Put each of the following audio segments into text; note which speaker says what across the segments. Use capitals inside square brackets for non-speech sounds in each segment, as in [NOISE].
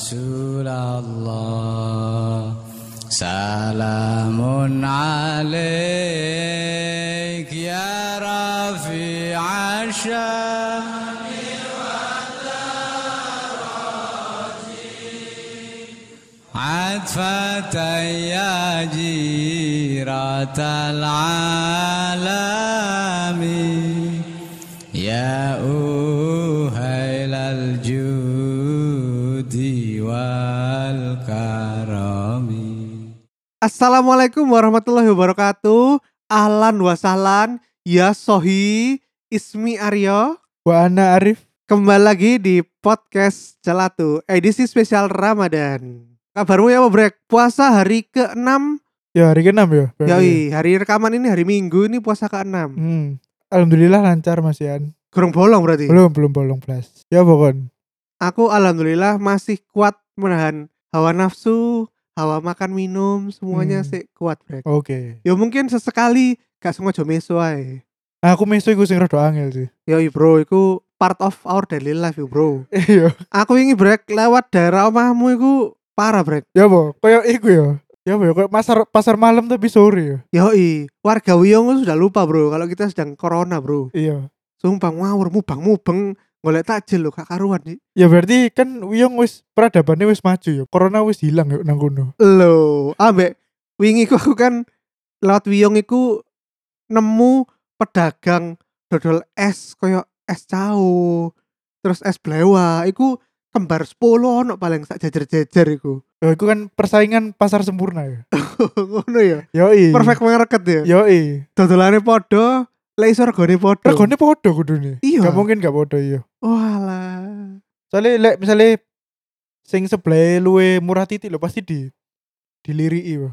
Speaker 1: رسول الله. سلام عليك يا رفيع الشام عطفة يا جيرة العالم.
Speaker 2: Assalamualaikum warahmatullahi wabarakatuh. Ahlan wa sahlan. Ya Sohi. Ismi Aryo.
Speaker 3: Wa ana Arif.
Speaker 2: Kembali lagi di podcast Celatu. Edisi spesial Ramadan. Kabarmu ya Brek? Puasa hari ke-6.
Speaker 3: Ya hari ke-6 ya.
Speaker 2: Yoi, hari rekaman ini hari Minggu ini puasa ke-6.
Speaker 3: Hmm. Alhamdulillah lancar Mas Ian.
Speaker 2: Kurang bolong berarti.
Speaker 3: Belum belum bolong plus. Ya pokon.
Speaker 2: Aku alhamdulillah masih kuat menahan hawa nafsu, hawa makan minum, semuanya
Speaker 3: Hmm.
Speaker 2: sih kuat Brek.
Speaker 3: Oke.
Speaker 2: Ya mungkin sesekali gak sengaja meso ae.
Speaker 3: Aku meso iku sing rada angel sih.
Speaker 2: Yoi bro, itu part of our daily life ya bro. [LAUGHS]
Speaker 3: Iya.
Speaker 2: Aku ingin break lewat daerah omahmu iku parah break.
Speaker 3: Ya apa? Kayak iku ya. Ya apa ya? Kayak pasar pasar malam tapi sore ya.
Speaker 2: Yoi, warga Wiyong sudah lupa bro kalau kita sedang corona bro.
Speaker 3: Iya.
Speaker 2: Sumpah ngawur mubang mubeng golek takjil lo gak karuan nih.
Speaker 3: Ya berarti kan Wiyong wis peradabannya wis maju ya. Corona wis hilang ya nang kono.
Speaker 2: Lo, ambek wingi ku aku kan lewat Wiyong iku nemu pedagang dodol es koyo es cao, terus es blewa, iku kembar 10 ono paling sak jajar-jajar iku.
Speaker 3: Ya iku kan persaingan pasar sempurna ya. [LAUGHS]
Speaker 2: Ngono ya.
Speaker 3: Yoi.
Speaker 2: Perfect market ya.
Speaker 3: Yoi.
Speaker 2: Dodolane podo, lek iso regane podo.
Speaker 3: Regane podo kudune.
Speaker 2: Iya.
Speaker 3: Gak mungkin gak podo iya.
Speaker 2: Walah.
Speaker 3: Soalnya lek misalnya sing sebelah luwe murah titik lo pasti di diliriki.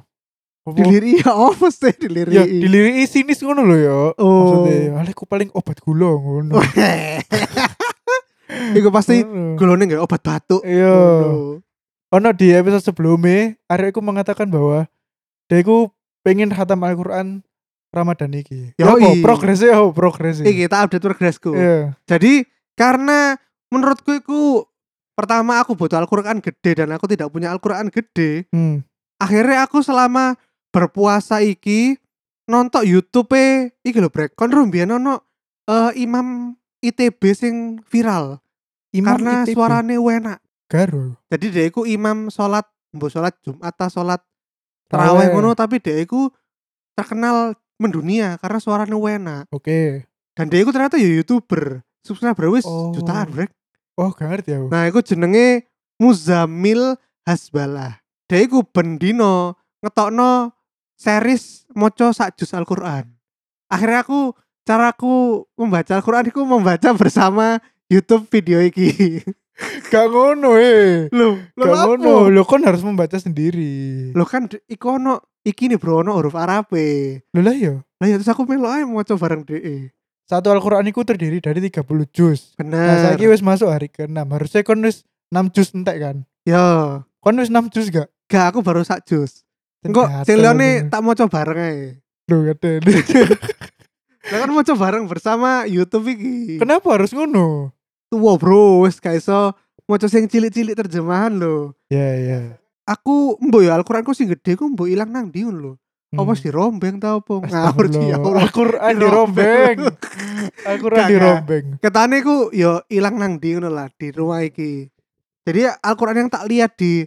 Speaker 3: Apa?
Speaker 2: Diliri ya apa sih diliri?
Speaker 3: Ya diliriki sinis ngono lho ya.
Speaker 2: Oh.
Speaker 3: Maksudnya, ale ku paling obat gula ngono. [LAUGHS]
Speaker 2: Iku pasti gulone nggak obat batuk.
Speaker 3: Iya. Ono di episode sebelumnya, Arek iku mengatakan bahwa dia pengen khatam Al-Qur'an Ramadan iki. Ya apa?
Speaker 2: Yoi.
Speaker 3: Progresnya oh, progresnya.
Speaker 2: Iki kita update progresku.
Speaker 3: Iya.
Speaker 2: Jadi karena menurutku iku pertama aku butuh Al-Qur'an gede dan aku tidak punya Al-Qur'an gede.
Speaker 3: Hmm.
Speaker 2: Akhirnya aku selama berpuasa iki nonton YouTube e iki lho brek. Kon rumbian ono eh, imam ITB sing viral
Speaker 3: Imam
Speaker 2: karena
Speaker 3: ITB.
Speaker 2: suarane enak.
Speaker 3: Garo.
Speaker 2: Jadi dia iku imam sholat, mbok sholat Jumat atau sholat Terawih. ngono tapi dia iku terkenal mendunia karena suaranya enak.
Speaker 3: Oke.
Speaker 2: Dan dia iku ternyata ya youtuber. Subscriber wis
Speaker 3: Oh.
Speaker 2: jutaan brek.
Speaker 3: Oh, gak ngerti aku.
Speaker 2: Nah, iku jenenge Muzamil Hasbalah. Dia iku bendino ngetokno series moco sak juz Al-Qur'an. Akhirnya aku caraku membaca Al-Qur'an iku membaca bersama YouTube video iki. [LAUGHS]
Speaker 3: Gak ngono eh.
Speaker 2: Loh,
Speaker 3: Gak ngono. Lo kan harus membaca sendiri.
Speaker 2: Lo kan d- iku ono iki nih bro ono huruf Arab e.
Speaker 3: Lho lah ya.
Speaker 2: Lah ya terus aku melo ae maca bareng DE.
Speaker 3: Satu Al-Qur'an iku terdiri dari 30 juz. Nah,
Speaker 2: Bener.
Speaker 3: saiki wis masuk hari ke-6. Harusnya kon wis 6 juz entek kan.
Speaker 2: Yo,
Speaker 3: Kon wis 6 juz gak?
Speaker 2: gak aku baru sak juz. Engko
Speaker 3: aku.
Speaker 2: tak maca bareng ae.
Speaker 3: Lho gatel. [LAUGHS]
Speaker 2: Lah kan maca bareng bersama YouTube iki.
Speaker 3: Kenapa harus ngono?
Speaker 2: Tuwa bro, wis gak iso maca sing cilik-cilik terjemahan lho.
Speaker 3: Ya ya.
Speaker 2: Aku mbok ya Al-Qur'anku sing gede ku mbok ilang nang ndi lho. Apa
Speaker 3: Hmm.
Speaker 2: sih rombeng ta apa? Ngawur sih ya.
Speaker 3: Al-Qur'an dirombeng. [LAUGHS] Al-Qur'an dirombeng.
Speaker 2: Ketane ku yo ilang nang ndi ngono lah di rumah iki. Jadi Al-Qur'an yang tak lihat di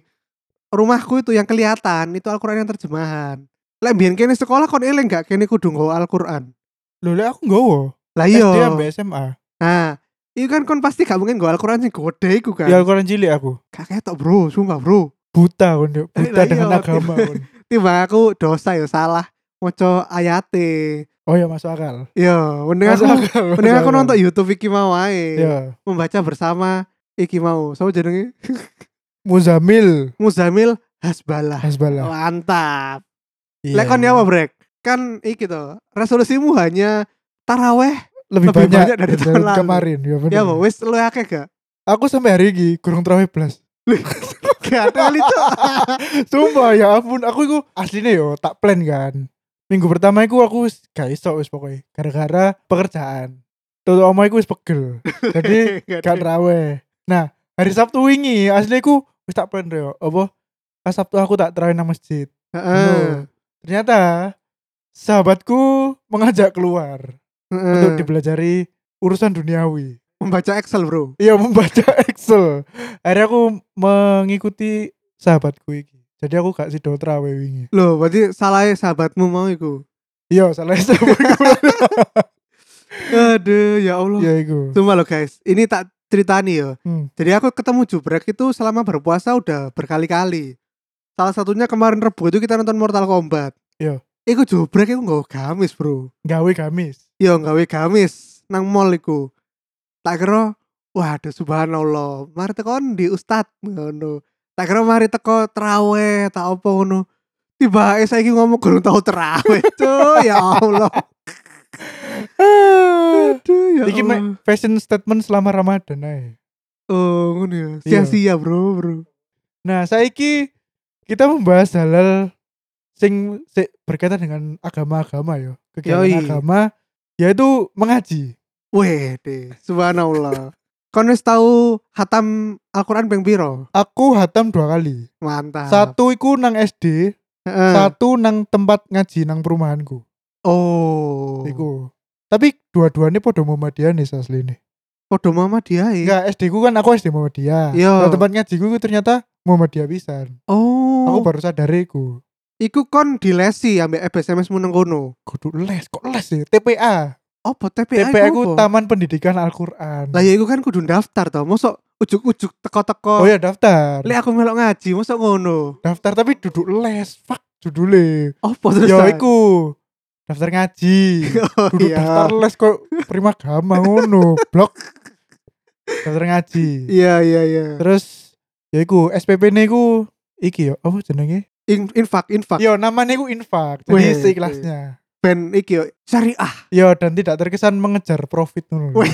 Speaker 2: rumahku itu yang kelihatan itu Al-Qur'an yang terjemahan. Lek mbiyen kene sekolah kon eling gak kene kudu nggawa Al-Qur'an.
Speaker 3: Lho lek aku nggowo.
Speaker 2: Lah
Speaker 3: SD
Speaker 2: iya.
Speaker 3: sampai SMA.
Speaker 2: Nah, itu kan kon pasti gak mungkin nggawa Al-Qur'an sing gede iku kan.
Speaker 3: Ya Al-Qur'an cilik aku.
Speaker 2: Gak ketok bro, sumpah bro.
Speaker 3: Buta kon Buta dengan
Speaker 2: iya.
Speaker 3: agama kon.
Speaker 2: Tiba [LAUGHS] aku dosa ya salah maca ayate.
Speaker 3: Oh ya masuk akal.
Speaker 2: Yo, mending aku
Speaker 3: akal.
Speaker 2: mending aku nonton YouTube iki mau ae.
Speaker 3: Ya.
Speaker 2: Membaca bersama iki mau. Sama jenenge [LAUGHS]
Speaker 3: Muzamil
Speaker 2: Muzamil Hasbalah.
Speaker 3: Hasbalah.
Speaker 2: Mantap.
Speaker 3: Iya,
Speaker 2: Lek kon
Speaker 3: iya.
Speaker 2: ya apa, Brek? Kan iki to. Resolusimu hanya taraweh
Speaker 3: lebih,
Speaker 2: lebih
Speaker 3: banyak,
Speaker 2: banyak dari tahun lalu.
Speaker 3: kemarin ya bener.
Speaker 2: ya wis lu akeh gak?
Speaker 3: Aku sampai hari ini kurang terawih plus. [LAUGHS]
Speaker 2: Gak ada kali tuh. [LAUGHS]
Speaker 3: Sumpah ya ampun, aku itu aslinya yo tak plan kan. Minggu pertama itu aku wis gak iso wis pokoknya gara-gara pekerjaan. Tuh omah iku wis pegel. Jadi [LAUGHS] gak terawih. Nah, hari Sabtu wingi asli aku wis tak plan yo apa pas Sabtu aku tak terawih nang masjid
Speaker 2: Heeh.
Speaker 3: ternyata sahabatku mengajak keluar
Speaker 2: Heeh.
Speaker 3: untuk dipelajari urusan duniawi
Speaker 2: Membaca Excel, Bro.
Speaker 3: iya membaca [LAUGHS] Excel akhirnya aku mengikuti sahabatku iki jadi aku gak sido terawih wingi
Speaker 2: Loh, berarti salah sahabatmu mau iku.
Speaker 3: iya salah sahabatku [LAUGHS]
Speaker 2: Aduh, ya Allah.
Speaker 3: ya iku
Speaker 2: Cuma lo guys, ini tak ceritani ya.
Speaker 3: Hmm.
Speaker 2: Jadi aku ketemu Jubrek itu selama berpuasa udah berkali-kali. Salah satunya kemarin Rebu itu kita nonton Mortal Kombat.
Speaker 3: Iya.
Speaker 2: Iku Jubrek iku nggak gamis, Bro.
Speaker 3: gawe gamis
Speaker 2: Yo nggawe gamis nang mall iku. Tak kira waduh subhanallah, mari tekon di ustad ngono. Tak kira mari teko teraweh, tak apa ngono. Tiba saiki ngomong gurung tau teraweh, [LAUGHS] cuy. Ya Allah. Aduh, ya
Speaker 3: Iki
Speaker 2: Allah.
Speaker 3: fashion statement selama Ramadan ae.
Speaker 2: Oh, ngono ya.
Speaker 3: Iya.
Speaker 2: Sia-sia, Bro, Bro.
Speaker 3: Nah, saiki kita membahas halal sing berkaitan dengan agama-agama ya. Kegiatan
Speaker 2: Yoi.
Speaker 3: agama yaitu mengaji.
Speaker 2: Weh, deh. Subhanallah. Kon wis tau hatam Al-Qur'an ping piro?
Speaker 3: Aku hatam dua kali.
Speaker 2: Mantap.
Speaker 3: Satu iku nang SD,
Speaker 2: Heeh.
Speaker 3: satu nang tempat ngaji nang perumahanku.
Speaker 2: Oh.
Speaker 3: Iku. Tapi dua-duanya podo Muhammadiyah nih asli nih.
Speaker 2: Podo mama dia ya.
Speaker 3: Enggak, SD ku kan aku SD Muhammadiyah.
Speaker 2: Iya.
Speaker 3: Nah, tempat ngaji ku ternyata Muhammadiyah pisan.
Speaker 2: Oh.
Speaker 3: Aku baru sadar iku.
Speaker 2: Iku kon dilesi ambek SMS mu nang kono.
Speaker 3: Kudu les, kok les sih? TPA.
Speaker 2: Apa TPA?
Speaker 3: TPA
Speaker 2: iku
Speaker 3: ku
Speaker 2: apa?
Speaker 3: Taman Pendidikan Al-Qur'an.
Speaker 2: Lah ya iku kan kudu daftar to. Mosok ujuk-ujuk teko-teko.
Speaker 3: Oh ya daftar.
Speaker 2: Lek aku melok ngaji, mosok ngono.
Speaker 3: daftar tapi duduk les fuck judule
Speaker 2: Apa terus?
Speaker 3: ya iku daftar ngaji [LAUGHS]
Speaker 2: Oh,
Speaker 3: duduk
Speaker 2: iya.
Speaker 3: daftar les kok prima gama ngono blok daftar ngaji
Speaker 2: Iya, iya, iya.
Speaker 3: terus ya iku SPP ne iku iki yo apa jenenge
Speaker 2: In- infak, infak.
Speaker 3: yo namanya iku infak jadi seikhlasnya
Speaker 2: Ben iki yo syariah.
Speaker 3: yo dan tidak terkesan mengejar profit
Speaker 2: Weh,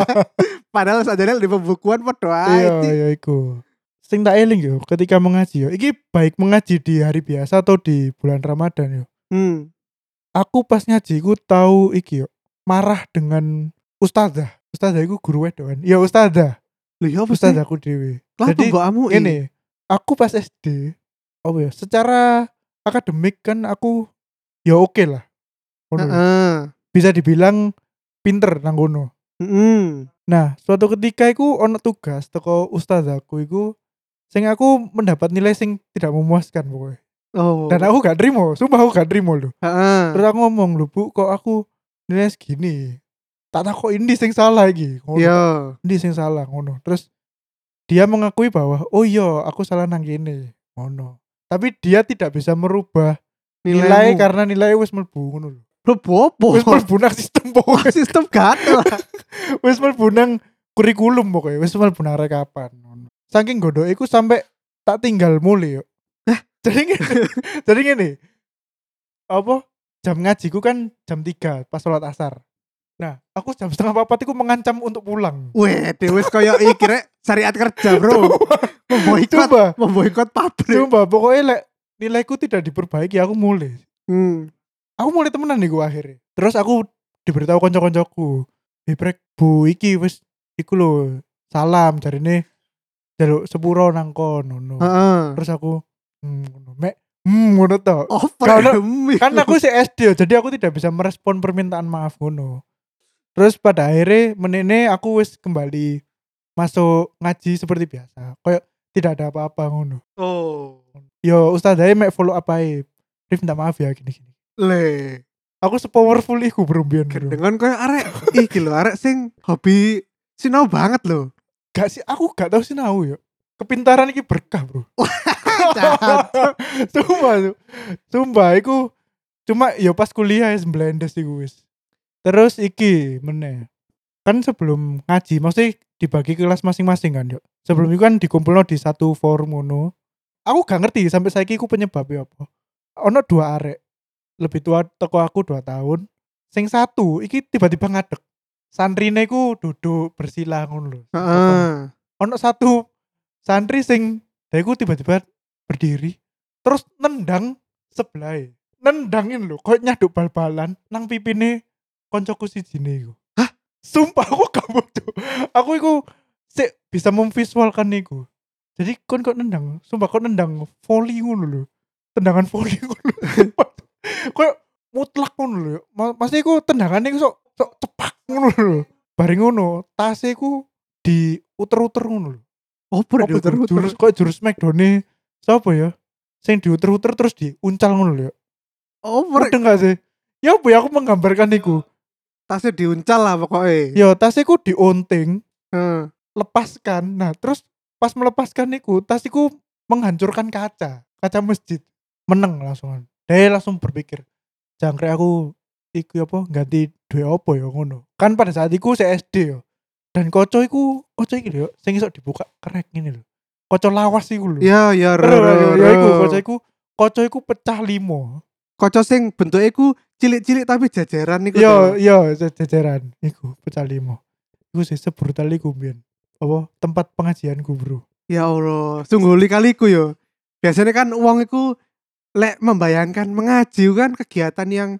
Speaker 2: [LAUGHS] Padahal sadar di pembukuan padha
Speaker 3: iya
Speaker 2: ae.
Speaker 3: ya iku. Sing tak eling yo ketika mengaji yo. Iki baik mengaji di hari biasa atau di bulan Ramadan yo?
Speaker 2: Hmm.
Speaker 3: aku pas ngaji ku tahu iki yo marah dengan ustazah. Ustazah iku guru wedok kan? Ya ustazah.
Speaker 2: Lho ya apa sih?
Speaker 3: ustazahku dewe
Speaker 2: Lah
Speaker 3: Jadi, ini aku pas SD apa ya secara akademik kan aku ya oke lah Ngono.
Speaker 2: Heeh.
Speaker 3: bisa dibilang pinter nang kono
Speaker 2: Heeh.
Speaker 3: nah suatu ketika iku ono tugas teko ustazahku iku sing aku mendapat nilai sing tidak memuaskan pokoknya
Speaker 2: Oh.
Speaker 3: dan aku gak terima sumpah aku gak terima loh
Speaker 2: Heeh.
Speaker 3: Terus aku ngomong lho bu kok aku nilai segini Tak tak kok ini sing salah iki ngono.
Speaker 2: Iya.
Speaker 3: Ini sing salah ngono Terus dia mengakui bahwa Oh iya aku salah nang kene ngono Tapi dia tidak bisa merubah nilai
Speaker 2: Nilaimu.
Speaker 3: karena nilai wis mlebu ngono lho
Speaker 2: Lho bopo.
Speaker 3: Wis mlebu nang sistem pokoknya
Speaker 2: Sistem gatel. [LAUGHS]
Speaker 3: Wis mlebu nang kurikulum pokoknya Wis mlebu nang rekapan ngono Saking godoke iku sampai tak tinggal mulai yo [LAUGHS] Jadi ngene [LAUGHS] Jadi ngene Apa jam ngajiku kan jam 3 pas sholat asar. Nah, aku jam setengah papat itu mengancam untuk pulang.
Speaker 2: Weh, wis koyo iki rek syariat kerja, Bro. Memboikot, memboikot pabrik.
Speaker 3: coba pokoknya lek nilaiku tidak diperbaiki aku mulai.
Speaker 2: Hmm.
Speaker 3: Aku mulai temenan nih gua akhirnya. Terus aku diberitahu konco-koncoku. Eh brek, bu iki wis iku lho salam jarine jaluk sepuro nang kono. ngono.
Speaker 2: Heeh.
Speaker 3: Terus aku hmm, mek hmm ngono to.
Speaker 2: Oh, demi.
Speaker 3: kan aku si SD ya, jadi aku tidak bisa merespon permintaan maaf ngono. Terus pada akhirnya menene aku wis kembali masuk ngaji seperti biasa. Kayak tidak ada apa-apa ngono.
Speaker 2: Oh.
Speaker 3: Yo ustazah mek follow apa ae. Rif minta maaf ya gini-gini.
Speaker 2: Le.
Speaker 3: Aku sepowerful iku bro mbiyen, bro.
Speaker 2: Dengan koyo arek iki lho, arek sing hobi sinau banget lho.
Speaker 3: Gak sih aku gak tahu sih nau yo. Kepintaran iki berkah, Bro. [LAUGHS] [LAUGHS] Sumpah, Su. Sumpah iku cuma yo pas kuliah ya blendes iku wis. Terus iki meneh. Kan sebelum ngaji mesti dibagi kelas masing-masing kan, yo. Sebelum itu kan dikumpulno di satu forum ngono. Aku gak ngerti sampai saiki iku penyebabnya apa. Ono dua arek lebih tua teko aku dua tahun. Sing satu iki tiba-tiba ngadeg. Santrine iku duduk bersila ngono lho.
Speaker 2: Heeh.
Speaker 3: ono satu santri sing daiku tiba-tiba berdiri terus nendang sebelah nendangin lho koyo nyaduk bal-balan nang pipine koncoku sijine iku hah sumpah aku gak bodoh aku iku sik bisa memvisualkan iku Jadi kon kok nendang, sumpah kok nendang volley ngono lho. Tendangan [LAUGHS] volley ngono. Kayak mutlak ngono lho. Maksudnya iku tendangane iku sok sok cepak ngono lho. Bareng ngono, tasnya iku diuter-uter ngono lho.
Speaker 2: Opo
Speaker 3: Apa iku? jurus kok jurus Smackdown sapa ya? Sing diuter-uter terus diuncal ngono lho.
Speaker 2: Opo
Speaker 3: Mudeng gak sih? Ya apa ya aku menggambarkan iku.
Speaker 2: tasnya diuncal lah pokoknya.
Speaker 3: Ya tasnya iku diunting,
Speaker 2: Heeh.
Speaker 3: lepaskan. Nah, terus pas melepaskan iku, tas iku menghancurkan kaca, kaca masjid. Meneng langsung. Dia langsung berpikir, jangkrik aku iku apa ganti duit apa ya ngono. Kan pada saat iku saya SD ya. Dan koco iku, koco iki lho, sing iso dibuka krek ngene lho. Koco lawas iku lho.
Speaker 2: Ya ya
Speaker 3: ya iku koco iku, koco iku pecah limo.
Speaker 2: Koco sing bentuknya iku cilik-cilik tapi jajaran iku.
Speaker 3: Yo yo jajaran iku pecah limo. Iku sih sebrutal iku mbiyen. Apa tempat pengajianku, Bro.
Speaker 2: Ya Allah, sungguh likaliku yo. Biasanya kan uang iku lek membayangkan mengaji kan kegiatan yang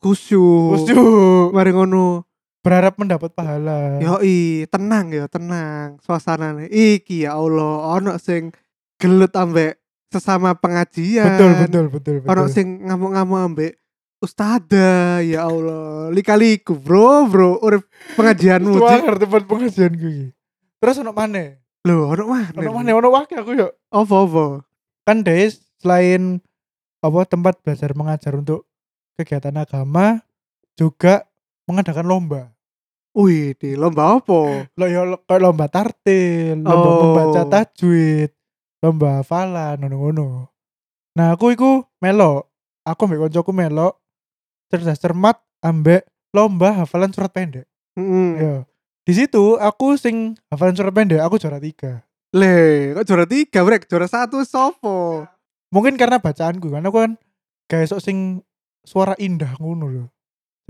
Speaker 2: khusyuk.
Speaker 3: Khusyuk.
Speaker 2: Mari ngono.
Speaker 3: Berharap mendapat pahala.
Speaker 2: Yoi, tenang ya, tenang suasananya. Iki ya Allah, ono sing gelut ambek sesama pengajian.
Speaker 3: betul betul betul betul.
Speaker 2: Ono sing ngamuk-ngamuk ambek ustazah, ya Allah. Likaliku, Bro, Bro. Urip pengajianmu.
Speaker 3: Suangar tempat pengajianku. Terus ono mana?
Speaker 2: Loh, ono mana?
Speaker 3: Ono mana? Ono wakil aku yo.
Speaker 2: Apa-apa?
Speaker 3: Kan Des selain apa tempat belajar mengajar untuk kegiatan agama juga mengadakan lomba.
Speaker 2: Wih, di lomba apa?
Speaker 3: Lo ya lo- kayak lomba tartil, lomba
Speaker 2: Oh.
Speaker 3: membaca tajwid, lomba hafalan, ngono-ngono. Nah, aku iku melo. Aku ambek koncoku melo cerdas cermat ambek lomba hafalan surat pendek.
Speaker 2: Mm.
Speaker 3: Ya. Di situ aku sing hafalan surat pendek, aku juara tiga.
Speaker 2: Le, kok juara tiga, Brek? Juara satu sopo?
Speaker 3: Mungkin karena bacaanku kan aku kan kayak sok sing suara indah ngono loh.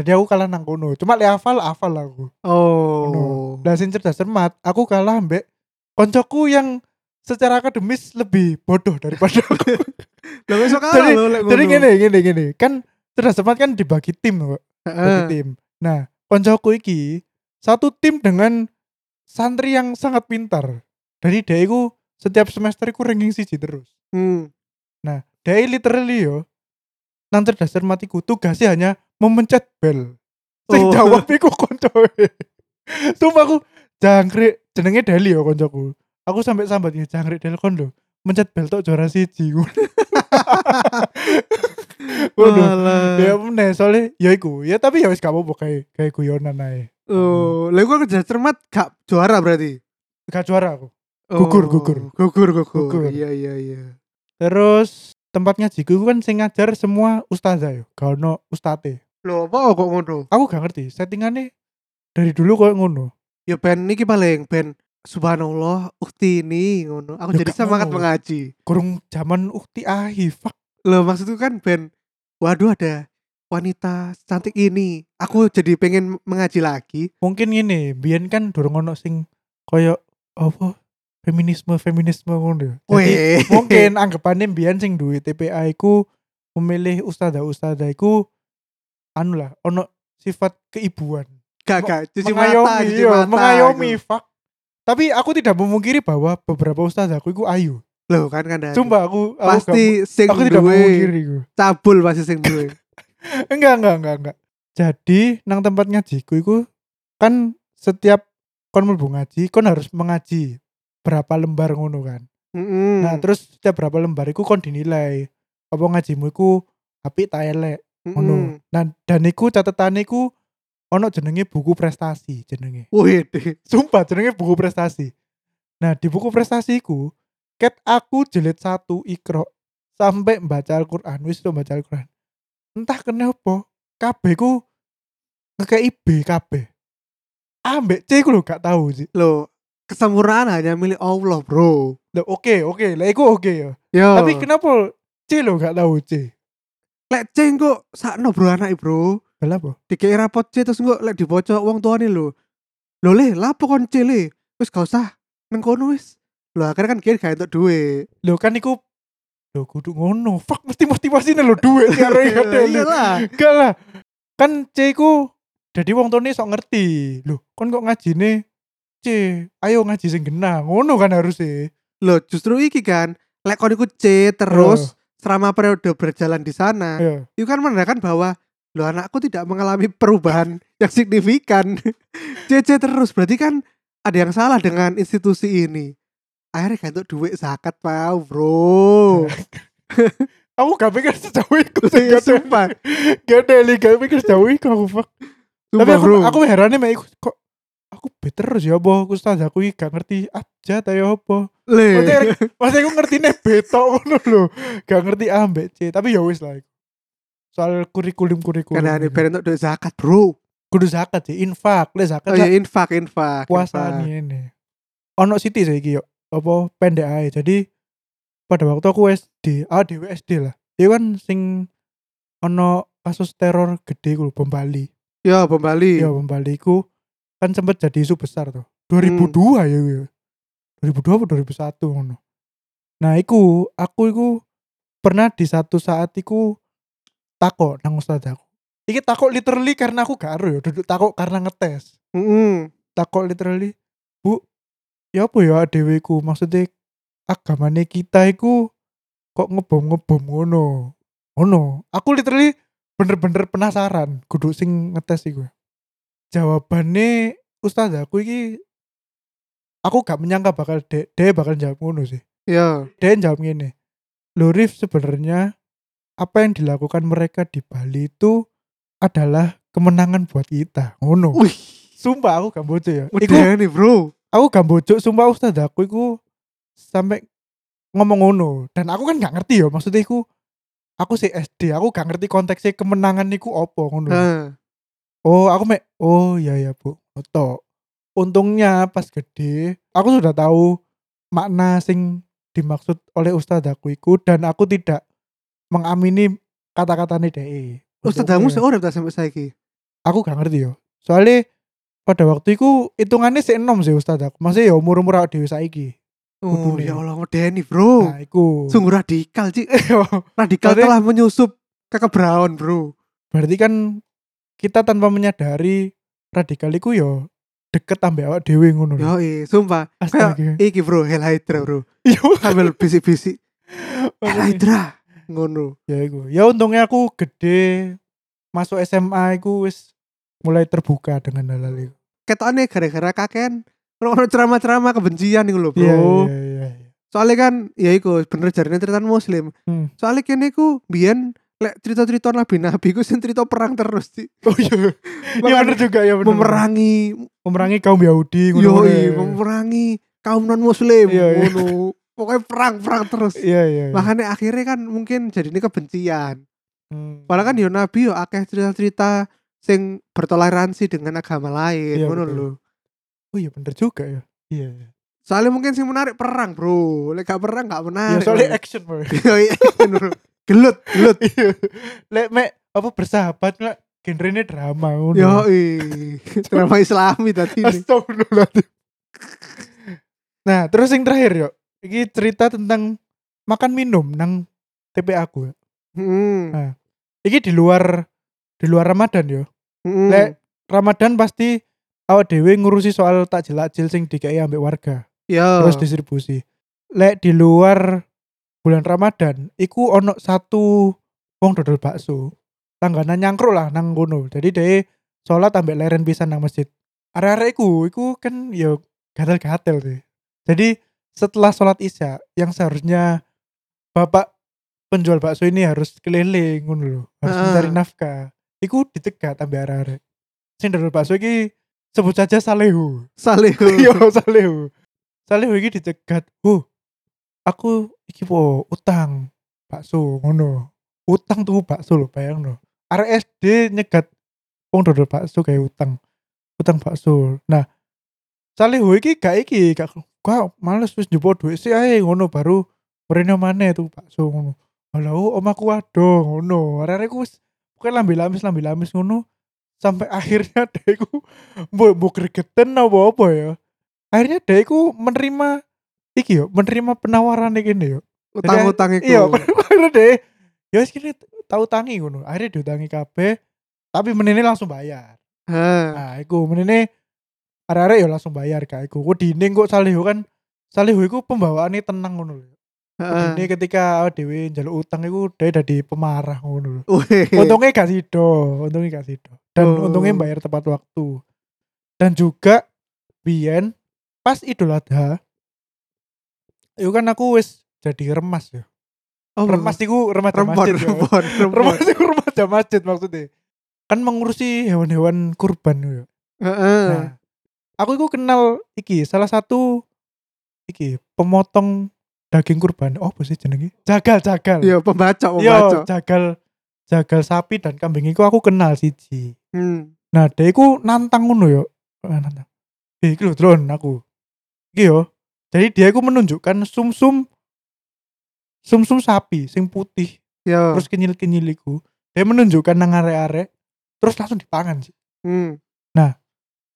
Speaker 3: Jadi aku kalah nang kono. Cuma le hafal hafal aku.
Speaker 2: Oh.
Speaker 3: Dan sing cerdas cermat, aku kalah ambek koncoku yang secara akademis lebih bodoh daripada aku. [LAUGHS]
Speaker 2: Lah besok [LAUGHS] kalah
Speaker 3: Jadi-
Speaker 2: lek
Speaker 3: Jadi gini, gini, gini. Kan cerdas cermat kan dibagi tim kok. Bagi
Speaker 2: Heeh.
Speaker 3: tim. Nah, koncoku iki satu tim dengan santri yang sangat pintar. Jadi dia setiap semester iku ranking siji terus.
Speaker 2: Hmm.
Speaker 3: Nah, dia literally yo nang cerdas cermat iku tugasnya hanya memencet bel. Sing
Speaker 2: Oh.
Speaker 3: jawab iku koncoe. Sumpah aku jangkrik jenenge Deli yo koncoku. Aku sampai sambat ya jangkrik Del kon lho. Mencet bel tok juara siji. [LAUGHS] Waduh. Ya meneh soalnya ya iku. Ya tapi ya wis gak apa-apa kayak kayak guyonan ae.
Speaker 2: Oh, lah gua kerja cermat gak juara berarti.
Speaker 3: Gak juara aku. Gugur,
Speaker 2: Oh,
Speaker 3: gugur.
Speaker 2: Gugur, gugur.
Speaker 3: Gugur.
Speaker 2: Iya, iya, iya.
Speaker 3: Terus tempat ngajiku iku kan sing ngajar semua ustazah yo. Gak ono ustate.
Speaker 2: Loh, apa kok ngono?
Speaker 3: Aku gak ngerti settingannya dari dulu kok ngono.
Speaker 2: Ya ben iki paling ben subhanallah ukti ini ngono. Aku
Speaker 3: Ya
Speaker 2: jadi semangat mengaji.
Speaker 3: Kurung zaman ukti ahi fuck.
Speaker 2: Loh, maksudku kan ben waduh ada wanita cantik ini. Aku jadi pengen mengaji lagi.
Speaker 3: Mungkin ini biyen kan durung ono sing koyo apa feminisme feminisme ngono. Jadi mungkin anggapannya biyen sing duwe TPA iku memilih ustazah ustazah iku anu lah ono sifat keibuan
Speaker 2: gak gak cuci mata,
Speaker 3: mengayomi
Speaker 2: cuci mata.
Speaker 3: mengayomi
Speaker 2: gitu.
Speaker 3: fuck tapi aku tidak memungkiri bahwa beberapa ustazahku iku ayu
Speaker 2: Loh, kan kan
Speaker 3: sumpah aku aku,
Speaker 2: pasti sing
Speaker 3: gak, aku tidak
Speaker 2: duwe cabul pasti sing duwe.
Speaker 3: Enggak enggak enggak enggak jadi nang tempat ngajiku iku kan setiap kon mlebu ngaji kon harus mengaji berapa lembar ngono kan
Speaker 2: Mm-mm.
Speaker 3: Nah, terus setiap berapa lembar iku kon dinilai. Apa ngajimu iku apik ta elek ngono. Nah, dan iku catetane iku ono jenenge buku prestasi jenenge.
Speaker 2: Wih.
Speaker 3: Sumpah jenenge buku prestasi. Nah, di buku prestasi iku ket aku jilid satu ikro sampai baca Al-Qur'an, wis tuh baca Al-Qur'an. Entah kenapa kabeh ku ngekei B kabeh. Ambek C ku lho gak tahu sih.
Speaker 2: Loh, kesempurnaan hanya milik Allah, Bro.
Speaker 3: Loh, oke, oke, lah iku oke ya.
Speaker 2: Yo.
Speaker 3: Tapi kenapa C lo gak tahu C?
Speaker 2: lek ceng kok sakno bro anak bro.
Speaker 3: Lah apa?
Speaker 2: Dikei rapot C terus kok lek dibocok wong tuane lho. Lho le, lapo kon C le? Wis gak usah kono wis. Lho akhirnya kan kira gak entuk duit.
Speaker 3: Lo kan iku lo kudu ngono. Fuck mesti motivasinya lo duit [LAUGHS] ya
Speaker 2: Iya
Speaker 3: ada
Speaker 2: lah.
Speaker 3: Enggak lah. Kan C ku jadi wong tuane sok ngerti. Loh, kon kok ngajine C, ayo ngaji sing genah. Ngono kan harusnya.
Speaker 2: Loh, justru iki kan lek kon iku C terus selama periode berjalan di sana,
Speaker 3: Iya.
Speaker 2: itu kan menandakan bahwa lo anakku tidak mengalami perubahan [LAUGHS] yang signifikan. [LAUGHS] C-C terus berarti kan ada yang salah dengan institusi ini. Akhirnya kan duit zakat pau, bro. [LAUGHS]
Speaker 3: Aku gak pikir sejauh itu sih
Speaker 2: Iya, sumpah.
Speaker 3: gak ada li, gak pikir sejauh itu aku fuck. Tapi
Speaker 2: Sumpah,
Speaker 3: aku
Speaker 2: bro.
Speaker 3: aku herannya mek iku kok aku better terus ya apa ustaz aku gak ngerti aja ta ya apa.
Speaker 2: Le.
Speaker 3: Maksudnya, [LAUGHS] aku ngerti nih betok ngono lho. Gak ngerti A mbek C, tapi ya wis lah. Soal kurikulum kurikulum.
Speaker 2: Karena ada parent untuk zakat, bro.
Speaker 3: kudu zakat sih, infak, le zakat
Speaker 2: Oh
Speaker 3: lah
Speaker 2: ya infak, infak.
Speaker 3: puasa nih ini. Ono Siti saiki yo, apa pendek ae. Jadi pada waktu aku SD, ah dewe SD lah. Itu kan sing ono kasus teror gede ku bom Bali.
Speaker 2: Ya, bom Bali.
Speaker 3: Ya bom Bali ku kan sempat jadi isu besar tuh. 2002 ya gue. 2002 apa 2001 ngono. Nah, iku aku iku pernah di satu saat iku takok nang ustaz aku. Iki takok literally karena aku gak ya, duduk takok karena ngetes.
Speaker 2: Mm-mm.
Speaker 3: takok literally bu ya apa ya dhewe iku? Maksudnya agamane kita iku kok ngebom ngebom ngono? Ngono aku literally bener-bener penasaran kudu sing ngetes iku. Jawabannya ustaz aku iki aku gak menyangka bakal de, de bakal jawab ngono sih.
Speaker 2: Ya.
Speaker 3: dia jawab gini lo Rif sebenarnya apa yang dilakukan mereka di Bali itu adalah kemenangan buat kita. Ngono.
Speaker 2: Wih,
Speaker 3: sumpah aku gak bocor ya. Iku
Speaker 2: udah nih, bro.
Speaker 3: Aku gak bocok sumpah ustaz. Aku iku sampai ngomong ngono. Dan aku kan gak ngerti ya maksudnya iku aku sih SD aku gak ngerti konteksnya kemenangan niku opo ngono.
Speaker 2: Nah,
Speaker 3: oh aku mek oh iya ya bu. Foto untungnya pas gede aku sudah tahu makna sing dimaksud oleh ustaz aku iku dan aku tidak mengamini kata-katanya DE
Speaker 2: Ustaz kamu seorang tak sampai saiki.
Speaker 3: aku gak ngerti yo soalnya pada waktu itu hitungannya sih enom sih ustaz aku masih ya umur-umur awake dhewe saiki
Speaker 2: Oh, ya Allah, ngedeni, bro.
Speaker 3: nah iku
Speaker 2: Sungguh radikal, Cik. [LAUGHS] Radikal
Speaker 3: Maksudnya-
Speaker 2: telah menyusup kekebraun, bro.
Speaker 3: berarti kan kita tanpa menyadari radikal iku yo deket ambek awak dhewe ngono lho.
Speaker 2: Yo, sumpah. Kayak
Speaker 3: Astaga.
Speaker 2: iki, bro, Hell Hydra, bro. [LAUGHS]
Speaker 3: Yo.
Speaker 2: Sambil bisik-bisik. [LAUGHS] Hell. Hydra. Ngono.
Speaker 3: Ya iku. Ya untungnya aku gede masuk SMA iku wis mulai terbuka dengan hal-hal itu.
Speaker 2: Ketokane gara-gara kaken ono ceramah-ceramah kebencian iku lho, bro.
Speaker 3: Iya iya iya. iya.
Speaker 2: Soalnya kan ya iku bener jarine cerita muslim.
Speaker 3: Hmm.
Speaker 2: Soalnya kene iku biyen lek cerita-cerita nabi-nabi ku sing cerita perang terus sih.
Speaker 3: Oh iya. [LAUGHS] Iya bener juga ya bener.
Speaker 2: Memerangi
Speaker 3: memerangi kaum Yahudi ngono.
Speaker 2: yoi, memerangi kaum non muslim
Speaker 3: Iya, iya.
Speaker 2: ngono. Pokoknya perang-perang terus.
Speaker 3: Iya iya. iya.
Speaker 2: Makanya akhirnya kan mungkin jadi ini kebencian.
Speaker 3: Hmm.
Speaker 2: Padahal kan yo nabi yo akeh cerita-cerita sing bertoleransi dengan agama lain
Speaker 3: Iya,
Speaker 2: ngono lho.
Speaker 3: Oh iya bener juga ya. Iya. iya.
Speaker 2: Soalnya mungkin sing menarik perang, Bro. Lek gak perang gak
Speaker 3: Ya
Speaker 2: menarik.
Speaker 3: soalnya
Speaker 2: Bro.
Speaker 3: action bro.
Speaker 2: Yoi, bro. gelut, gelut. [LAUGHS]
Speaker 3: Iya. Lek mek apa bersahabat lah genrenya drama ngono.
Speaker 2: Yoi. [LAUGHS] Drama Islami tadi ini.
Speaker 3: Astagfirullahaladzim. nah, terus yang terakhir yo. Ini cerita tentang makan minum nang TPA aku. ya.
Speaker 2: Hmm.
Speaker 3: Nah. Iki di luar di luar Ramadan yo.
Speaker 2: hmm.
Speaker 3: Lek Ramadan pasti awak dewe ngurusi soal takjil-takjil sing dikai ambek warga,
Speaker 2: Yo.
Speaker 3: terus distribusi. Lek di luar bulan Ramadan, iku ono satu wong dodol bakso. Langganan nyangkruk lah nang kono. Jadi dhewe sholat ambek leren pisan nang masjid. Area-area iku, iku kan yo gatel-gatel sih. Jadi setelah sholat isya yang seharusnya bapak penjual bakso ini harus keliling ngono lho, harus
Speaker 2: Heeh.
Speaker 3: mencari nafkah. Iku ditegat ambek area-area. Sing dodol bakso iki sebut saja Salehu.
Speaker 2: Salehu. [LAUGHS]
Speaker 3: Yo Salehu. Salehu iki dicegat. "Hu, aku iki po utang bakso ngono. Utang tuh bakso lho bayangno. Arek SD nyegat wong dodol bakso kayak utang. Utang bakso. Nah, Salehu iki gak iki gak gak males wis njupuk duit sih ae ngono baru mrene maneh tuh bakso ngono. Halo, omaku waduh ngono. Arek-arek ku wis pokoke lambe-lamis lambe-lamis ngono sampai [LAUGHS] akhirnya deku mbok mbok gregeten apa apa ya. Akhirnya deku menerima iki yo, menerima penawaran iki ini yo.
Speaker 2: Utang-utang iku.
Speaker 3: Iya, [LAUGHS] akhirnya deh ya wis kene tau tangi ngono. Akhirnya diutangi kabeh tapi menene langsung bayar.
Speaker 2: Ha.
Speaker 3: Nah, iku menene arek-arek ya langsung bayar kak iku. Kok dining kok saleh kan Salihu iku pembawaannya tenang ngono lho. Ini ketika dhewe njaluk utang iku dia dadi pemarah ngono. Untungnya gak sido, untungnya gak sido. Dan
Speaker 2: Oh.
Speaker 3: untungnya bayar tepat waktu. Dan juga biyen pas Idul Adha itu kan aku wis jadi remas ya.
Speaker 2: Oh,
Speaker 3: Remas iku remaja
Speaker 2: rempon,
Speaker 3: masjid ya.
Speaker 2: rempon, [LAUGHS] rempon.
Speaker 3: Remas iku remaja masjid maksudnya. Kan mengurusi hewan-hewan kurban ya.
Speaker 2: Heeh.
Speaker 3: Nah, aku itu kenal iki salah satu iki pemotong daging kurban. Oh, apa sih jenenge? Jagal, jagal.
Speaker 2: Iya, pembaca,
Speaker 3: Yo,
Speaker 2: pembaca.
Speaker 3: jagal jagal sapi dan kambing iku aku kenal siji.
Speaker 2: Hmm.
Speaker 3: Nah, dia iku nantang ngono yo. Eh, nantang. Eh, iki lho drone aku. Iki yo. Jadi dia iku menunjukkan sumsum sumsum sapi sing putih
Speaker 2: Yo.
Speaker 3: terus kenyil-kenyil iku. Dia menunjukkan nang arek-arek terus langsung dipangan sih.
Speaker 2: Hmm.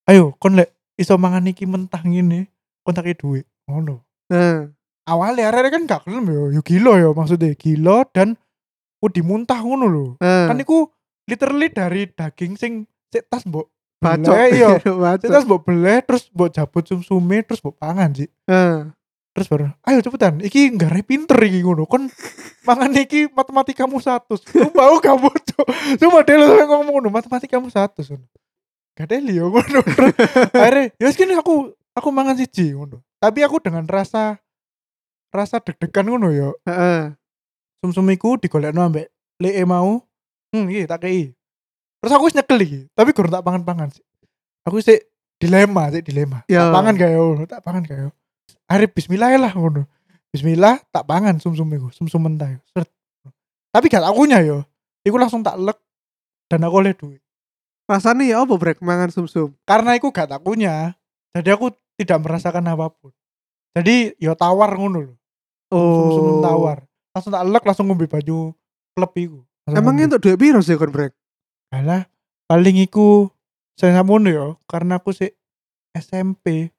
Speaker 3: Ayo, kon lek iso mangan iki mentah ngene, kon tak duit. Ngono.
Speaker 2: Nah.
Speaker 3: Awalnya arek kan gak gelem yo, yo gila yo maksudnya gila dan ku dimuntah ngono lho.
Speaker 2: Nah.
Speaker 3: Kan iku literally dari daging sing sik tas mbok
Speaker 2: bacok.
Speaker 3: iya. [LAUGHS] Sik tas mbok beleh terus mbok jabut sumsume terus mbok pangan sih.
Speaker 2: Nah.
Speaker 3: Terus baru, ayo cepetan, iki nggak pinter iki ngono. Kon [LAUGHS] mangan iki matematikamu satu. Sumpah aku gak bocok. Sumpah dia lu ngomong ngono, matematikamu satu. Gak ada liyo ngono. [LAUGHS] Akhirnya, ya kene aku aku mangan siji ngono. Tapi aku dengan rasa rasa deg-degan ngono yo.
Speaker 2: Heeh.
Speaker 3: Sumsum iku digolekno ambek lee mau. Hmm, iki tak kei. Terus aku wis nyekel iki, tapi gurung tak pangan-pangan sih. Aku sih dilema, sih dilema.
Speaker 2: Ya.
Speaker 3: Tak pangan gak yo, tak pangan gak yo. Akhirnya bismillah lah ngono. Bismillah tak pangan sumsum iku, sumsum mentah yo. Seret. Tapi gak akunya yo. Iku langsung tak lek dan aku oleh duit.
Speaker 2: Rasanya ya apa brek mangan sumsum?
Speaker 3: Karena iku gak takunya. Jadi aku tidak merasakan apa pun. Jadi yo tawar ngono lho. Sumsum tawar. Langsung tak lek langsung ngombe baju klub iku. Langsung ngombe.
Speaker 2: untuk duit piro sih kon brek?
Speaker 3: Alah, paling iku saya samono yo karena aku sih SMP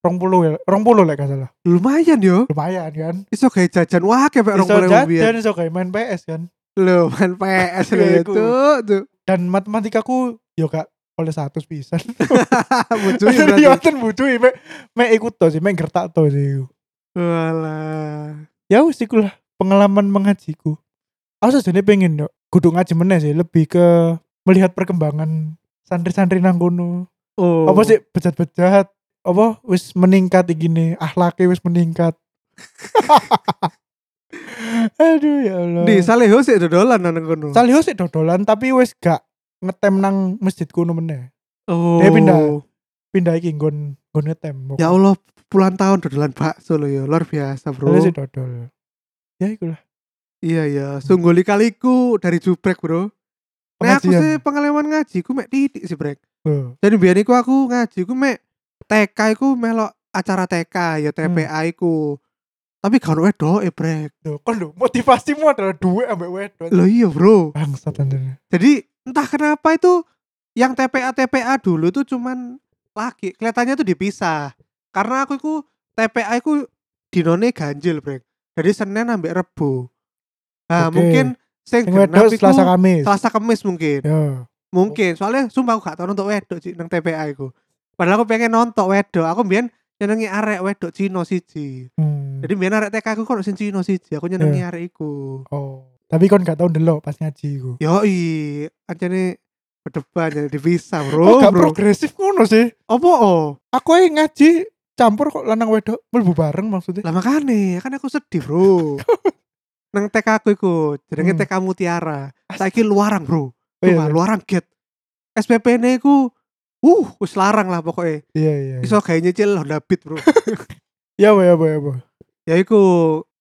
Speaker 3: rong puluh ya, rong puluh lah gak salah.
Speaker 2: Lumayan yo.
Speaker 3: Lumayan kan.
Speaker 2: Iso gawe jajan wah kayak
Speaker 3: Iso
Speaker 2: boleh
Speaker 3: jajan, iso kayak main PS kan.
Speaker 2: Lho, main PS itu tuh.
Speaker 3: Dan matematikaku yo gak oleh satu pisan. [LAUGHS] [LAUGHS]
Speaker 2: Berarti.
Speaker 3: ten bujui mek mek ikut to sih, mek gertak to sih.
Speaker 2: Walah.
Speaker 3: Ya wis iku lah pengalaman mengajiku. Aku sejane pengen yo kudu ngaji meneh sih, lebih ke melihat perkembangan santri-santri nang kono.
Speaker 2: Oh.
Speaker 3: apa sih bejat-bejat apa wis meningkat gini akhlaknya wis meningkat [LAUGHS] aduh ya Allah
Speaker 2: Di Saleho sih dodolan nang kono.
Speaker 3: Saliho sih dodolan tapi wis gak ngetem nang masjid kuno meneh
Speaker 2: Oh.
Speaker 3: Dia pindah. pindah iki nggon nggon ngetem
Speaker 2: Ya Allah, puluhan tahun dodolan bakso lo ya. Luar biasa, Bro.
Speaker 3: Saliho sih dodol ya ikulah
Speaker 2: Iya ya, sungguh likaliku dari jubrek, Bro. Nah, aku sih pengalaman ngaji ku mek titik sih, Brek.
Speaker 3: Oh.
Speaker 2: Jadi biar iku aku ngaji ku mek TK iku melok acara TK ya TPA iku. Tapi gak ono wedok e, Brek.
Speaker 3: Loh, kon lho motivasimu adalah duit ambek wedok
Speaker 2: Loh iya, Bro.
Speaker 3: bangsat anjir
Speaker 2: Jadi entah kenapa itu yang TPA TPA dulu tuh cuman laki kelihatannya tuh dipisah karena aku itu TPA itu dinone ganjil brek. Jadi Senin sampai Rebu nah
Speaker 3: Oke.
Speaker 2: mungkin sing genap iku
Speaker 3: Selasa Kamis.
Speaker 2: Selasa Kemis mungkin.
Speaker 3: Ya
Speaker 2: mungkin. Soalnya sumpah aku gak tau nonton wedok sih nang TPA iku. Padahal aku pengen nonton wedok. Aku mbien nyenengi arek wedok Cino siji.
Speaker 3: Hmm.
Speaker 2: jadi mbien arek TK aku kok sing Cino siji aku nyenengi
Speaker 3: Iya.
Speaker 2: arek iku.
Speaker 3: Oh. Tapi kon gak tau ndelok pas ngaji iku.
Speaker 2: Yoi. Ancane berdebat jadi dipisah bro
Speaker 3: oh gak
Speaker 2: bro.
Speaker 3: progresif ngono sih?
Speaker 2: Apa oh?
Speaker 3: aku ngaji campur kok lanang wedok mlebu bareng maksudnya
Speaker 2: Lah makane, kan aku sedih, Bro. [LAUGHS] Nang TK aku iku, jenenge
Speaker 3: Hmm.
Speaker 2: TK Mutiara. Saiki luarang, Bro.
Speaker 3: Oh, iya, iya.
Speaker 2: luarang get. SPP ne iku uh wis larang lah pokoknya.
Speaker 3: iya iya iya.
Speaker 2: Iso gawe nyicil Honda Beat, Bro. [LAUGHS]
Speaker 3: ya ya ya apa
Speaker 2: ya iku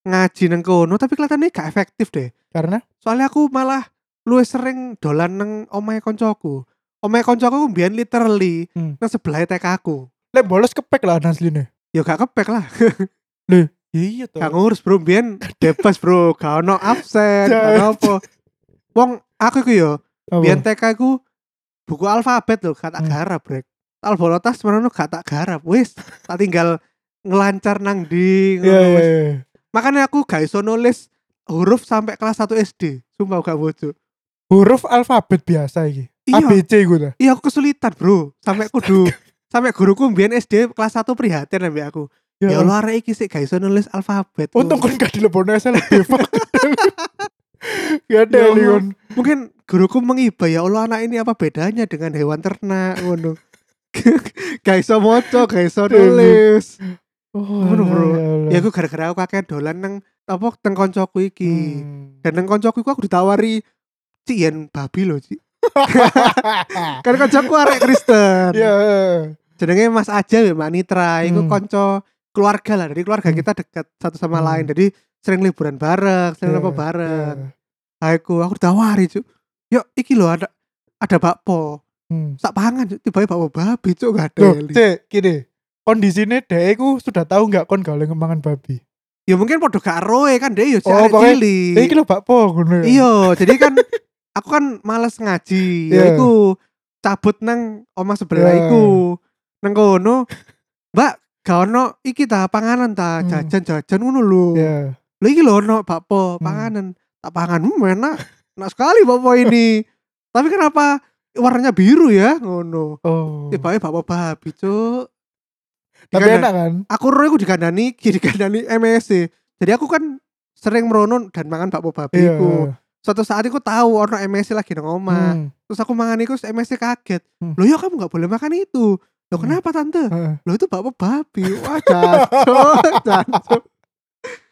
Speaker 2: ngaji nang kono tapi kelihatannya gak efektif deh.
Speaker 3: karena
Speaker 2: Soalnya aku malah luwih sering dolan nang omahe koncoku. Omahe koncoku mbiyen literally
Speaker 3: Hmm.
Speaker 2: nang sebelah TK aku.
Speaker 3: Lek bolos kepek lah asline
Speaker 2: Ya gak kepek lah. [LAUGHS]
Speaker 3: ya iya tuh
Speaker 2: Gak ngurus bro, biyen bebas bro, gak ono absen, gak apa. Wong aku iku yo, biyen TK ku buku alfabet lho, gak tak
Speaker 3: Hmm.
Speaker 2: garap brek. Albolotas merono gak tak garap, wis tak tinggal ngelancar nang di.
Speaker 3: iya iya iya.
Speaker 2: Makanya aku gak iso nulis huruf sampai kelas 1 SD. Sumpah gak bojo.
Speaker 3: huruf alfabet biasa iki
Speaker 2: Iya,
Speaker 3: ABC gue
Speaker 2: iya aku kesulitan bro. Sampai kudu [LAUGHS] sampai guruku biyen SD kelas 1 prihatin ambek aku. Ya Allah arek iki sik gak iso nulis alfabet.
Speaker 3: Untung kan gak dilebono SLB. [LAUGHS] Gak ada
Speaker 2: Ya Allah.
Speaker 3: Leon.
Speaker 2: mungkin guruku mengiba ya Allah anak ini apa bedanya dengan hewan ternak ngono. [LAUGHS] gak iso moco, gak iso nulis.
Speaker 3: Oh,
Speaker 2: Ngono, Bro.
Speaker 3: ya.
Speaker 2: Ya aku gara-gara aku kakek dolan nang apa teng koncoku iki.
Speaker 3: Hmm.
Speaker 2: Dan nang koncoku aku ditawari Cik yen babi loh, Cik. [LAUGHS] kan koncoku arek Kristen.
Speaker 3: Ya.
Speaker 2: jenenge Mas Aja ya Mbak Nitra itu
Speaker 3: Hmm.
Speaker 2: konco keluarga lah dari keluarga kita dekat satu sama
Speaker 3: Hmm.
Speaker 2: lain jadi sering liburan bareng sering
Speaker 3: Ya,
Speaker 2: apa bareng
Speaker 3: ya.
Speaker 2: aku aku ditawari cuk yuk iki loh ada ada bakpo
Speaker 3: Hmm.
Speaker 2: tak pangan cuk tiba-tiba bakpo babi cuk gak ada
Speaker 3: Loh, cek, gini. Kondisinya dek ku sudah tahu nggak kon gawe ngemangan babi.
Speaker 2: ya mungkin podo gak roe kan dia yo
Speaker 3: Oh,
Speaker 2: arek
Speaker 3: pokoknya-
Speaker 2: cilik.
Speaker 3: Eh, iki lho bakpo ngono ya.
Speaker 2: iya jadi kan [LAUGHS] aku kan males ngaji ya
Speaker 3: Iya.
Speaker 2: iku cabut nang omah sebelah
Speaker 3: Iya.
Speaker 2: iku nang kono mbak gak ono iki ta panganan ta
Speaker 3: Hmm.
Speaker 2: jajan-jajan ngono lho
Speaker 3: Ya.
Speaker 2: Lho iki lho ono bakpo
Speaker 3: Hmm.
Speaker 2: panganan. Tak pangan hmm, enak. Enak sekali bakpo ini. Tapi kenapa warnanya biru ya? Ngono.
Speaker 3: Oh.
Speaker 2: Tiba-tiba bakpo babi, Cuk.
Speaker 3: Tapi
Speaker 2: Dikandani-
Speaker 3: enak kan?
Speaker 2: Aku roe aku dikandani, [LAUGHS] dikandani MSC. Jadi aku kan sering merono dan mangan bakpo babi
Speaker 3: Iya.
Speaker 2: iku. Suatu saat aku tahu ono MSC lagi nang omah.
Speaker 3: Hmm.
Speaker 2: Terus aku mangan iku MSC kaget.
Speaker 3: Hmm.
Speaker 2: Loh ya kamu nggak boleh makan itu. Loh
Speaker 3: Hmm.
Speaker 2: kenapa tante?
Speaker 3: Heeh.
Speaker 2: Loh itu bakpo babi. Wah jancuk, [LAUGHS] jancuk.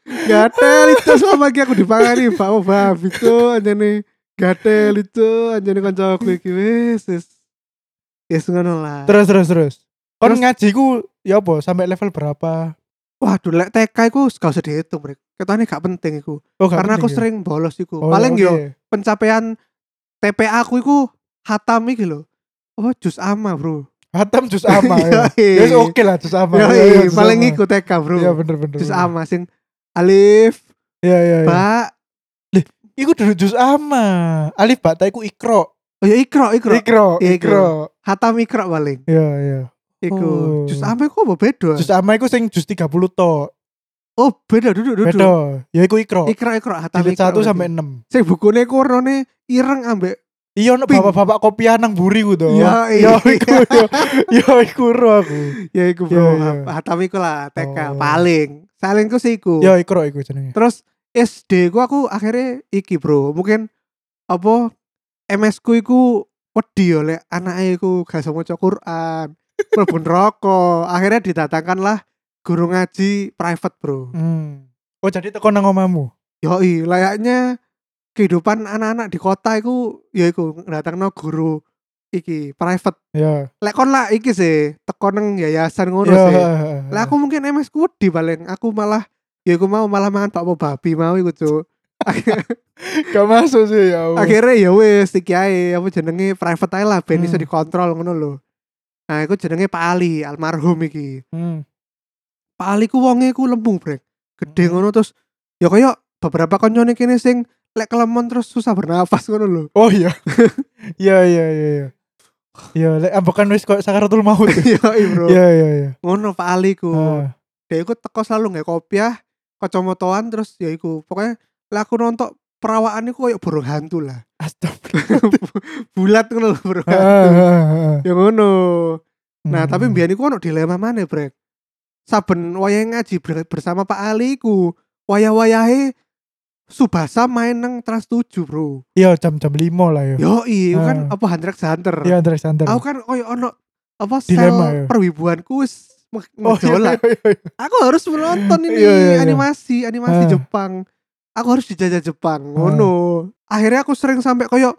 Speaker 2: Gatel itu sama lagi aku dipangani bakpo babi tuh anjane gatel itu anjane kancaku iki wis wis. Yes ngono lah.
Speaker 3: Terus terus terus. Kon ngaji ku ya apa sampai level berapa?
Speaker 2: Waduh lek TK iku gak usah dihitung, Brek. Ketane gak penting iku.
Speaker 3: Oh, gak
Speaker 2: Karena aku
Speaker 3: penting ya?
Speaker 2: sering bolos iku.
Speaker 3: Oh,
Speaker 2: Paling
Speaker 3: oke.
Speaker 2: yo pencapaian TPA aku iku hatam iki lho. Oh, jus ama, Bro.
Speaker 3: Hatam jus ama [LAUGHS] ya.
Speaker 2: Yoi.
Speaker 3: Ya oke lah jus ama.
Speaker 2: Yoi,
Speaker 3: Ya, ya, jus
Speaker 2: paling iku TK, Bro.
Speaker 3: Iya bener bener.
Speaker 2: Jus ama sing alif,
Speaker 3: Iya iya iya.
Speaker 2: ba,
Speaker 3: Iku dulu jus ama. Alif ba iku ikro.
Speaker 2: oh ya ikro, ikro.
Speaker 3: Ikro.
Speaker 2: Iya,
Speaker 3: Ikro.
Speaker 2: Hatam ikro paling.
Speaker 3: Iya iya.
Speaker 2: Iku
Speaker 3: Oh.
Speaker 2: jus ama iku apa beda?
Speaker 3: Jus ama iku sing jus 30 to.
Speaker 2: Oh, beda duduk duduk.
Speaker 3: Beda. Ya iku ikro.
Speaker 2: Ikro ikro hatam ikro.
Speaker 3: 1 sampai 6.
Speaker 2: Sing bukune ku warnane ireng ambek
Speaker 3: Iya ono bapak-bapak kopiah nang buri ku to.
Speaker 2: Iya, [LAUGHS]
Speaker 3: Ya
Speaker 2: iya.
Speaker 3: iku ya. Ya iku ro aku.
Speaker 2: ya iku
Speaker 3: Iya,
Speaker 2: bro.
Speaker 3: iya.
Speaker 2: Hatam iku lah TK
Speaker 3: Oh.
Speaker 2: paling. Saling ku sih iku.
Speaker 3: Ya ikro iku jenenge.
Speaker 2: Terus SD ku aku akhirnya iki bro. Mungkin apa MS ku iku wedi yo lek anake iku gak maca Quran. Mlebu rokok. Akhirnya didatangkan lah guru ngaji private bro.
Speaker 3: Hmm. Oh jadi teko nang omamu.
Speaker 2: Yoi, layaknya kehidupan anak-anak di kota iku ya iku ndatangno guru iki private.
Speaker 3: Ya.
Speaker 2: Lek kon lah iki sih teko nang yayasan ngono
Speaker 3: Ya.
Speaker 2: sih. Lah aku mungkin MS ku wedi paling aku malah ya aku mau malah mangan bakpo babi mau iku cuk. [LAUGHS]
Speaker 3: gak masuk sih ya. Allah.
Speaker 2: Akhirnya ya wis iki ae apa jenenge private ae lah ben iso
Speaker 3: Hmm.
Speaker 2: dikontrol ngono lho. Nah, iku jenenge Pak Ali almarhum iki.
Speaker 3: Hmm.
Speaker 2: Pak Ali ku wonge ku lemu, Brek. Gede
Speaker 3: Hmm.
Speaker 2: ngono terus ya kaya beberapa koncone kene sing lek kelemon terus susah bernafas ngono lho.
Speaker 3: Oh iya. [LAUGHS] Iya iya iya iya. Iya, lek ambekan wis kok sakaratul maut. [LAUGHS]
Speaker 2: Iya, Bro.
Speaker 3: Iya iya iya.
Speaker 2: Ngono Pak Ali ku.
Speaker 3: Ah.
Speaker 2: Dia iku teko selalu nggak kopiah, kacamataan terus ya iku. Pokoknya lah aku nonton perawakan iku kayak burung hantu lah.
Speaker 3: Astagfirullah. [LAUGHS]
Speaker 2: Bulat ngono lho, burung hantu. Ya ngono. Nah,
Speaker 3: Hmm.
Speaker 2: tapi mbiyen iku ono dilema mana, Brek? Saben wayah ngaji ber- bersama Pak Ali ku, wayah-wayahe Subasa main nang Trans 7, Bro.
Speaker 3: Iya jam-jam 5 lah ya.
Speaker 2: Yo, iya kan
Speaker 3: Ah.
Speaker 2: apa Hunter x Hunter.
Speaker 3: Iya Andre Sander.
Speaker 2: Aku kan koyo ono apa
Speaker 3: Dilema,
Speaker 2: sel
Speaker 3: ya.
Speaker 2: perwibuanku wis
Speaker 3: Oh iya, iya, iya, iya.
Speaker 2: Aku harus menonton ini
Speaker 3: Iya, iya, iya.
Speaker 2: animasi, animasi. Jepang. Aku harus dijajah Jepang. Ngono. Akhirnya aku sering sampai koyo,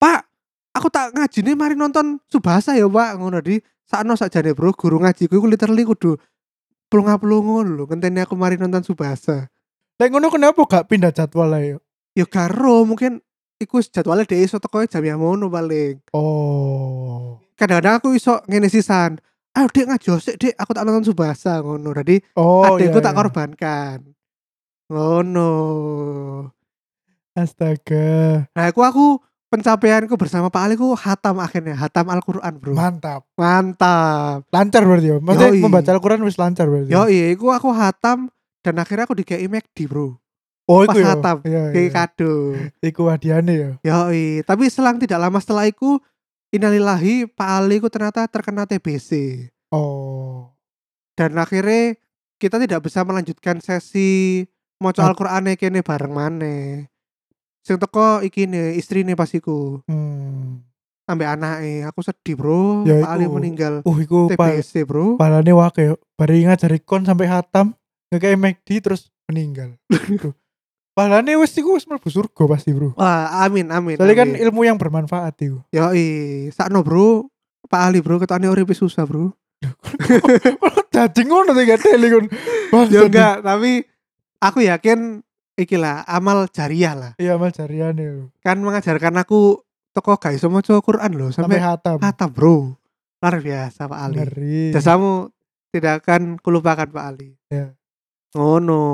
Speaker 2: "Pak, aku tak ngaji nih mari nonton Subasa ya, Pak." Ngono di sakno sakjane, Bro, guru ngajiku iku literally kudu plunga-plunga lho ngenteni aku mari nonton Subasa.
Speaker 3: Lek ngono kenapa gak pindah jadwal lah ya?
Speaker 2: Ya karo mungkin iku jadwalnya dhewe iso teko jam yang ngono paling.
Speaker 3: Oh.
Speaker 2: Kadang-kadang aku iso ngene sisan. Ayo dek ngaji sik dek aku tak nonton Subasa ngono. Jadi
Speaker 3: Oh.
Speaker 2: adekku
Speaker 3: iya,
Speaker 2: tak
Speaker 3: iya.
Speaker 2: korbankan. Ngono.
Speaker 3: Astaga.
Speaker 2: Nah, aku aku pencapaianku bersama Pak Ali ku hatam akhirnya, hatam Al-Qur'an, Bro.
Speaker 3: Mantap.
Speaker 2: Mantap.
Speaker 3: Lancar berarti ya. Maksudnya
Speaker 2: Yoi.
Speaker 3: membaca Al-Qur'an wis lancar berarti.
Speaker 2: Yo iya, iku aku hatam dan akhirnya aku dikei McD, Bro.
Speaker 3: oh,
Speaker 2: pas
Speaker 3: iku ya.
Speaker 2: hatam.
Speaker 3: Iya,
Speaker 2: Kayak
Speaker 3: iya.
Speaker 2: kado.
Speaker 3: Iku hadiahnya ya.
Speaker 2: Yo iya, tapi selang tidak lama setelah iku Innalillahi Pak Ali ku ternyata terkena TBC
Speaker 3: Oh.
Speaker 2: dan akhirnya kita tidak bisa melanjutkan sesi maca
Speaker 3: Ah.
Speaker 2: Al-Qur'ane kene bareng maneh. Sing teko iki nih istrine pas iku
Speaker 3: Hmm.
Speaker 2: ambek anake. Aku sedih, Bro.
Speaker 3: Ya,
Speaker 2: Pak Ali
Speaker 3: iku.
Speaker 2: meninggal
Speaker 3: Uh, iku
Speaker 2: TBC, Bro.
Speaker 3: palane wake yo. Bari ngajari kon sampai hatam, ngekei McD terus meninggal. [LAUGHS] Bro. Palane wis iku wis mlebu surga pasti, Bro.
Speaker 2: Wah, amin amin.
Speaker 3: Soalnya kan ilmu yang bermanfaat itu.
Speaker 2: Yoi, sakno, Bro. Pak Ali, Bro, ketane uripe susah, Bro.
Speaker 3: Dadi ngono gak teli kon. [LAUGHS]
Speaker 2: Ya enggak, tapi aku yakin iki lah amal jariah lah.
Speaker 3: Iya amal jariane lho.
Speaker 2: Kan mengajarkan aku toko gak iso maca Quran loh
Speaker 3: Sampai
Speaker 2: sampai
Speaker 3: hatam.
Speaker 2: hatam, Bro. Luar biasa, Pak Ali.
Speaker 3: Ngeri.
Speaker 2: Jasamu tidak akan kulupakan Pak Ali.
Speaker 3: Ya.
Speaker 2: Ngono.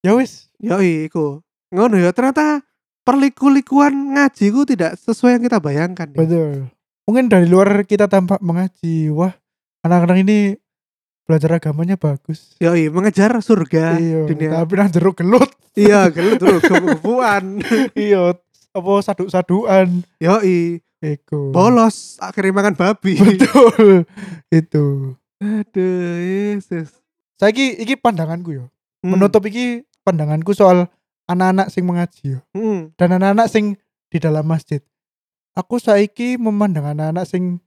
Speaker 3: Ya wis.
Speaker 2: Yoi, iku. Ngono ya, ternyata perliku-likuan ngaji ku tidak sesuai yang kita bayangkan. ya.
Speaker 3: Betul. Mungkin dari luar kita tampak mengaji. Wah, anak-anak ini belajar agamanya bagus.
Speaker 2: Yoi, mengejar surga
Speaker 3: iya,
Speaker 2: dunia.
Speaker 3: tapi nang jeruk gelut.
Speaker 2: iya, [LAUGHS] gelut dulu kebuan.
Speaker 3: iya, apa saduk-sadukan.
Speaker 2: Yoi,
Speaker 3: Eko.
Speaker 2: bolos akhirnya makan babi.
Speaker 3: Betul. Itu.
Speaker 2: Aduh, Yesus.
Speaker 3: Saiki iki pandanganku yo.
Speaker 2: Hmm.
Speaker 3: Menutup iki pandanganku soal anak-anak sing mengaji yo.
Speaker 2: Hmm.
Speaker 3: Dan anak-anak sing di dalam masjid. Aku saiki memandang anak-anak sing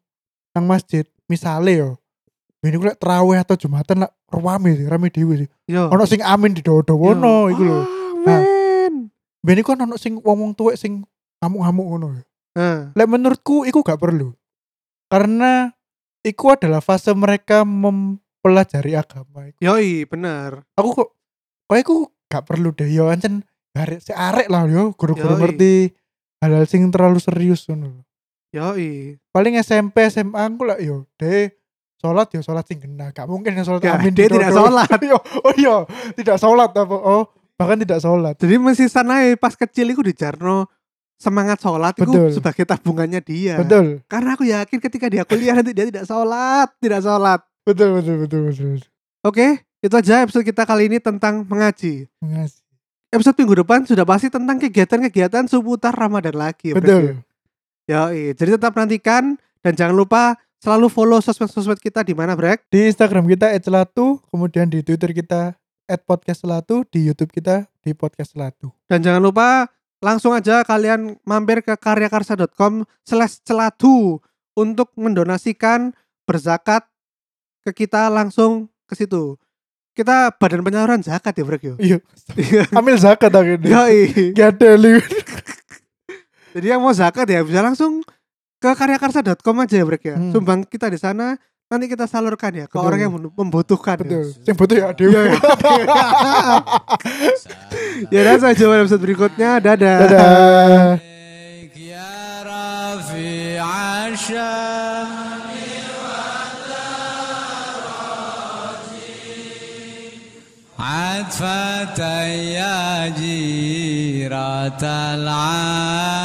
Speaker 3: nang masjid, misale yo. Ini gue terawih atau jumatan lah rame sih, rame dewe sih.
Speaker 2: Yo.
Speaker 3: Ono sing amin di dawa-dawono iku lho.
Speaker 2: Amin.
Speaker 3: Ben iku ono sing wong tuwek sing ngamuk-ngamuk ngono.
Speaker 2: Nah,
Speaker 3: Lek menurutku iku gak perlu. Karena iku adalah fase mereka mempelajari agama.
Speaker 2: yoi, bener.
Speaker 3: Aku kok kok iku gak perlu deh yo ancen arek si arek lah yo guru-guru ngerti hal-hal sing terlalu serius ngono.
Speaker 2: Yoi.
Speaker 3: Paling SMP SMA aku lah yo deh sholat yo sholat sing kena gak mungkin yang sholat
Speaker 2: Ya,
Speaker 3: amin
Speaker 2: dia tidak sholat. [LAUGHS]
Speaker 3: Yo, oh iya tidak sholat apa oh bahkan tidak sholat
Speaker 2: Jadi masih sana pas kecil itu dijarno semangat sholat itu
Speaker 3: Betul.
Speaker 2: sebagai tabungannya dia.
Speaker 3: betul
Speaker 2: Karena aku yakin ketika dia kuliah nanti dia tidak sholat, tidak sholat.
Speaker 3: betul betul betul betul, betul.
Speaker 2: Oke, itu aja episode kita kali ini tentang mengaji.
Speaker 3: Mengasih.
Speaker 2: Episode minggu depan sudah pasti tentang kegiatan-kegiatan seputar Ramadan lagi. ya,
Speaker 3: betul
Speaker 2: Yoi, jadi tetap nantikan dan jangan lupa selalu follow sosmed-sosmed kita di mana, Brek?
Speaker 3: di Instagram kita @selatu kemudian di Twitter kita @podcastselatu di YouTube kita di podcast selatu
Speaker 2: Dan jangan lupa langsung aja kalian mampir ke karyakarsa.com slash celatu untuk mendonasikan berzakat ke kita langsung ke situ. Kita badan penyaluran zakat ya, Brek yo.
Speaker 3: iya
Speaker 2: Iya. [LAUGHS]
Speaker 3: ambil zakat akhirnya
Speaker 2: Yoi.
Speaker 3: gak ada
Speaker 2: Jadi yang mau zakat ya bisa langsung ke karyakarsa.com aja ya, Brek ya.
Speaker 3: Hmm.
Speaker 2: Sumbang kita di sana nanti kita salurkan ya ke
Speaker 3: Betul.
Speaker 2: orang yang membutuhkan. ya.
Speaker 3: betul yang butuh ya ada
Speaker 2: Iya, iya. [LAUGHS] [LAUGHS] ya udah sampai jumpa di episode berikutnya. Dadah.
Speaker 3: dadah
Speaker 1: يا رفيع الشام عطفة يا جيرة العالم